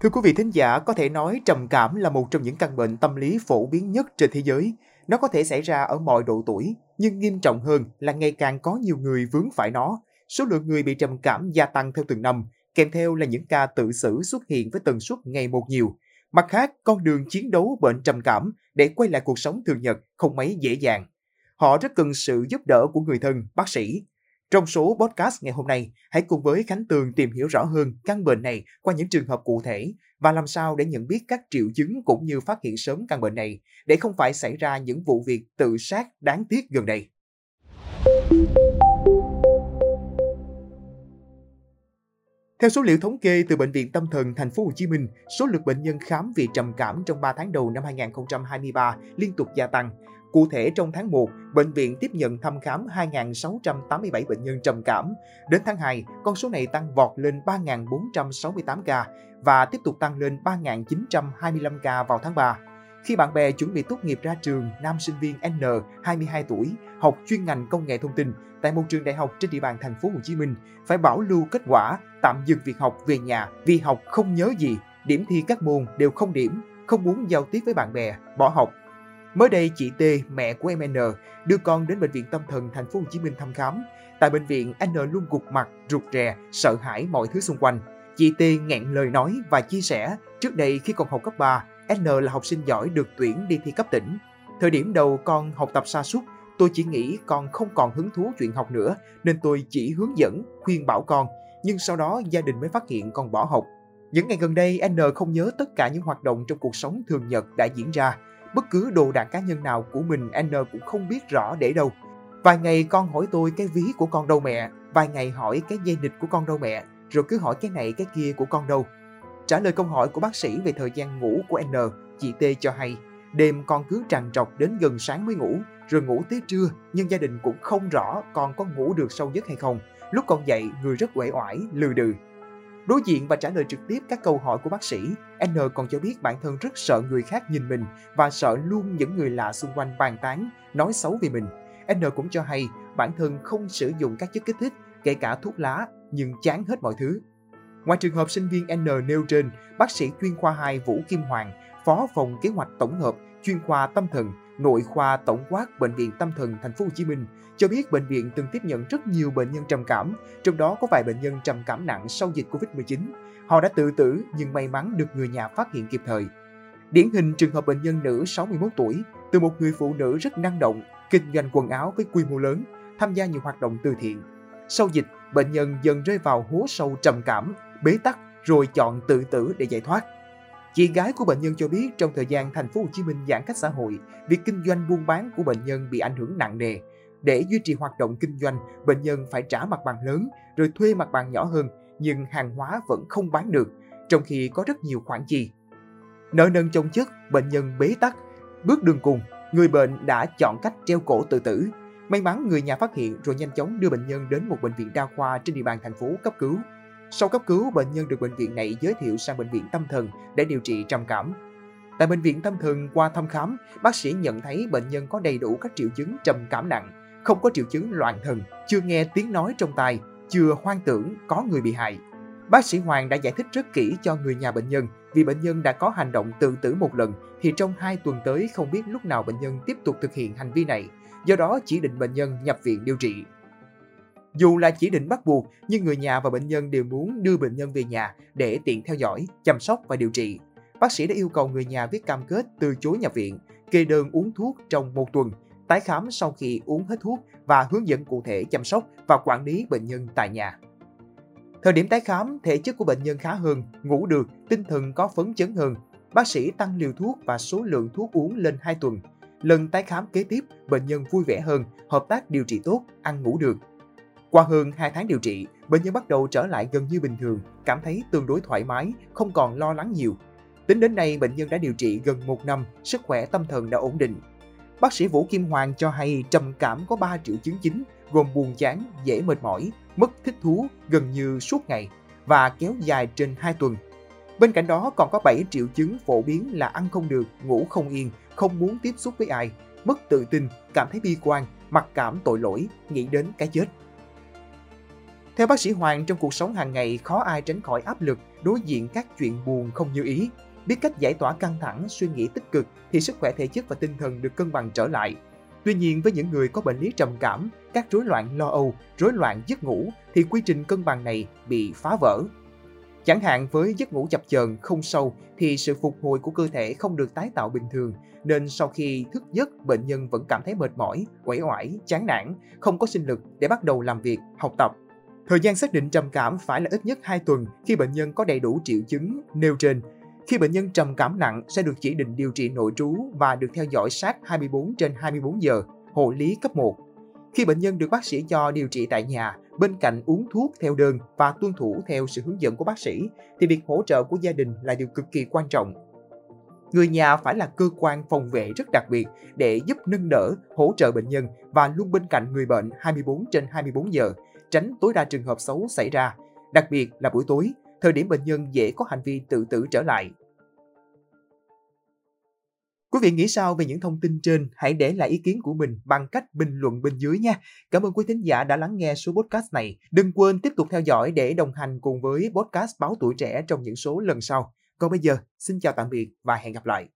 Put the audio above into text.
Thưa quý vị thính giả, có thể nói trầm cảm là một trong những căn bệnh tâm lý phổ biến nhất trên thế giới. Nó có thể xảy ra ở mọi độ tuổi, nhưng nghiêm trọng hơn là ngày càng có nhiều người vướng phải nó. Số lượng người bị trầm cảm gia tăng theo từng năm, kèm theo là những ca tự xử xuất hiện với tần suất ngày một nhiều. Mặt khác, con đường chiến đấu bệnh trầm cảm để quay lại cuộc sống thường nhật không mấy dễ dàng. Họ rất cần sự giúp đỡ của người thân, bác sĩ. Trong số podcast ngày hôm nay, hãy cùng với Khánh Tường tìm hiểu rõ hơn căn bệnh này qua những trường hợp cụ thể và làm sao để nhận biết các triệu chứng cũng như phát hiện sớm căn bệnh này để không phải xảy ra những vụ việc tự sát đáng tiếc gần đây. Theo số liệu thống kê từ Bệnh viện Tâm thần Thành phố Hồ Chí Minh, số lượt bệnh nhân khám vì trầm cảm trong 3 tháng đầu năm 2023 liên tục gia tăng. Cụ thể trong tháng 1, bệnh viện tiếp nhận thăm khám 2.687 bệnh nhân trầm cảm. Đến tháng 2, con số này tăng vọt lên 3.468 ca và tiếp tục tăng lên 3.925 ca vào tháng 3. Khi bạn bè chuẩn bị tốt nghiệp ra trường, nam sinh viên N, 22 tuổi, học chuyên ngành công nghệ thông tin tại một trường đại học trên địa bàn thành phố Hồ Chí Minh, phải bảo lưu kết quả, tạm dừng việc học về nhà vì học không nhớ gì, điểm thi các môn đều không điểm, không muốn giao tiếp với bạn bè, bỏ học. Mới đây, chị T, mẹ của em N, đưa con đến bệnh viện tâm thần thành phố Hồ Chí Minh thăm khám. Tại bệnh viện, N luôn gục mặt, rụt rè, sợ hãi mọi thứ xung quanh. Chị T nghẹn lời nói và chia sẻ, trước đây khi còn học cấp 3, N là học sinh giỏi được tuyển đi thi cấp tỉnh. Thời điểm đầu con học tập sa sút tôi chỉ nghĩ con không còn hứng thú chuyện học nữa nên tôi chỉ hướng dẫn, khuyên bảo con. Nhưng sau đó gia đình mới phát hiện con bỏ học. Những ngày gần đây, N không nhớ tất cả những hoạt động trong cuộc sống thường nhật đã diễn ra. Bất cứ đồ đạc cá nhân nào của mình N cũng không biết rõ để đâu. Vài ngày con hỏi tôi cái ví của con đâu mẹ, vài ngày hỏi cái dây nịch của con đâu mẹ, rồi cứ hỏi cái này cái kia của con đâu. Trả lời câu hỏi của bác sĩ về thời gian ngủ của N, chị T cho hay, đêm con cứ trằn trọc đến gần sáng mới ngủ, rồi ngủ tới trưa, nhưng gia đình cũng không rõ con có ngủ được sâu giấc hay không. Lúc con dậy, người rất uể oải, lừ đừ. Đối diện và trả lời trực tiếp các câu hỏi của bác sĩ, N còn cho biết bản thân rất sợ người khác nhìn mình và sợ luôn những người lạ xung quanh bàn tán, nói xấu về mình. N cũng cho hay bản thân không sử dụng các chất kích thích, kể cả thuốc lá, nhưng chán hết mọi thứ. Ngoài trường hợp sinh viên N nêu trên, bác sĩ chuyên khoa 2 Vũ Kim Hoàng, phó phòng kế hoạch tổng hợp chuyên khoa tâm thần, nội khoa tổng quát bệnh viện Tâm thần thành phố Hồ Chí Minh cho biết bệnh viện từng tiếp nhận rất nhiều bệnh nhân trầm cảm, trong đó có vài bệnh nhân trầm cảm nặng sau dịch Covid-19. Họ đã tự tử nhưng may mắn được người nhà phát hiện kịp thời. Điển hình trường hợp bệnh nhân nữ 61 tuổi, từ một người phụ nữ rất năng động, kinh doanh quần áo với quy mô lớn, tham gia nhiều hoạt động từ thiện. Sau dịch, bệnh nhân dần rơi vào hố sâu trầm cảm, bế tắc rồi chọn tự tử để giải thoát. Chị gái của bệnh nhân cho biết trong thời gian thành phố Hồ Chí Minh giãn cách xã hội, việc kinh doanh buôn bán của bệnh nhân bị ảnh hưởng nặng nề. Để duy trì hoạt động kinh doanh, bệnh nhân phải trả mặt bằng lớn rồi thuê mặt bằng nhỏ hơn, nhưng hàng hóa vẫn không bán được, trong khi có rất nhiều khoản chi. Nợ nần chồng chất, bệnh nhân bế tắc, bước đường cùng, người bệnh đã chọn cách treo cổ tự tử. May mắn người nhà phát hiện rồi nhanh chóng đưa bệnh nhân đến một bệnh viện đa khoa trên địa bàn thành phố cấp cứu. Sau cấp cứu, bệnh nhân được bệnh viện này giới thiệu sang bệnh viện tâm thần để điều trị trầm cảm. Tại bệnh viện tâm thần qua thăm khám, bác sĩ nhận thấy bệnh nhân có đầy đủ các triệu chứng trầm cảm nặng, không có triệu chứng loạn thần, chưa nghe tiếng nói trong tai, chưa hoang tưởng có người bị hại. Bác sĩ Hoàng đã giải thích rất kỹ cho người nhà bệnh nhân vì bệnh nhân đã có hành động tự tử một lần thì trong 2 tuần tới không biết lúc nào bệnh nhân tiếp tục thực hiện hành vi này, do đó chỉ định bệnh nhân nhập viện điều trị. Dù là chỉ định bắt buộc, nhưng người nhà và bệnh nhân đều muốn đưa bệnh nhân về nhà để tiện theo dõi, chăm sóc và điều trị. Bác sĩ đã yêu cầu người nhà viết cam kết từ chối nhập viện, kê đơn uống thuốc trong một tuần, tái khám sau khi uống hết thuốc và hướng dẫn cụ thể chăm sóc và quản lý bệnh nhân tại nhà. Thời điểm tái khám, thể chất của bệnh nhân khá hơn, ngủ được, tinh thần có phấn chấn hơn. Bác sĩ tăng liều thuốc và số lượng thuốc uống lên 2 tuần. Lần tái khám kế tiếp, bệnh nhân vui vẻ hơn, hợp tác điều trị tốt, ăn ngủ được. Qua hơn 2 tháng điều trị, bệnh nhân bắt đầu trở lại gần như bình thường, cảm thấy tương đối thoải mái, không còn lo lắng nhiều. Tính đến nay, bệnh nhân đã điều trị gần 1 năm, sức khỏe tâm thần đã ổn định. Bác sĩ Vũ Kim Hoàng cho hay trầm cảm có 3 triệu chứng chính, gồm buồn chán, dễ mệt mỏi, mất thích thú gần như suốt ngày và kéo dài trên 2 tuần. Bên cạnh đó còn có 7 triệu chứng phổ biến là ăn không được, ngủ không yên, không muốn tiếp xúc với ai, mất tự tin, cảm thấy bi quan, mặc cảm tội lỗi, nghĩ đến cái chết. Theo bác sĩ Hoàng, trong cuộc sống hàng ngày khó ai tránh khỏi áp lực, đối diện các chuyện buồn không như ý. Biết cách giải tỏa căng thẳng, suy nghĩ tích cực thì sức khỏe thể chất và tinh thần được cân bằng trở lại. Tuy nhiên với những người có bệnh lý trầm cảm, các rối loạn lo âu, rối loạn giấc ngủ thì quy trình cân bằng này bị phá vỡ. Chẳng hạn với giấc ngủ chập chờn không sâu thì sự phục hồi của cơ thể không được tái tạo bình thường, nên sau khi thức giấc bệnh nhân vẫn cảm thấy mệt mỏi, uể oải, chán nản, không có sinh lực để bắt đầu làm việc, học tập. Thời gian xác định trầm cảm phải là ít nhất 2 tuần khi bệnh nhân có đầy đủ triệu chứng nêu trên. Khi bệnh nhân trầm cảm nặng sẽ được chỉ định điều trị nội trú và được theo dõi sát 24 trên 24 giờ, hộ lý cấp 1. Khi bệnh nhân được bác sĩ cho điều trị tại nhà, bên cạnh uống thuốc theo đơn và tuân thủ theo sự hướng dẫn của bác sĩ, thì việc hỗ trợ của gia đình là điều cực kỳ quan trọng. Người nhà phải là cơ quan phòng vệ rất đặc biệt để giúp nâng đỡ, hỗ trợ bệnh nhân và luôn bên cạnh người bệnh 24 trên 24 giờ, tránh tối đa trường hợp xấu xảy ra, đặc biệt là buổi tối, thời điểm bệnh nhân dễ có hành vi tự tử trở lại. Quý vị nghĩ sao về những thông tin trên? Hãy để lại ý kiến của mình bằng cách bình luận bên dưới nha. Cảm ơn quý thính giả đã lắng nghe số podcast này. Đừng quên tiếp tục theo dõi để đồng hành cùng với podcast Báo Tuổi Trẻ trong những số lần sau. Còn bây giờ, xin chào tạm biệt và hẹn gặp lại.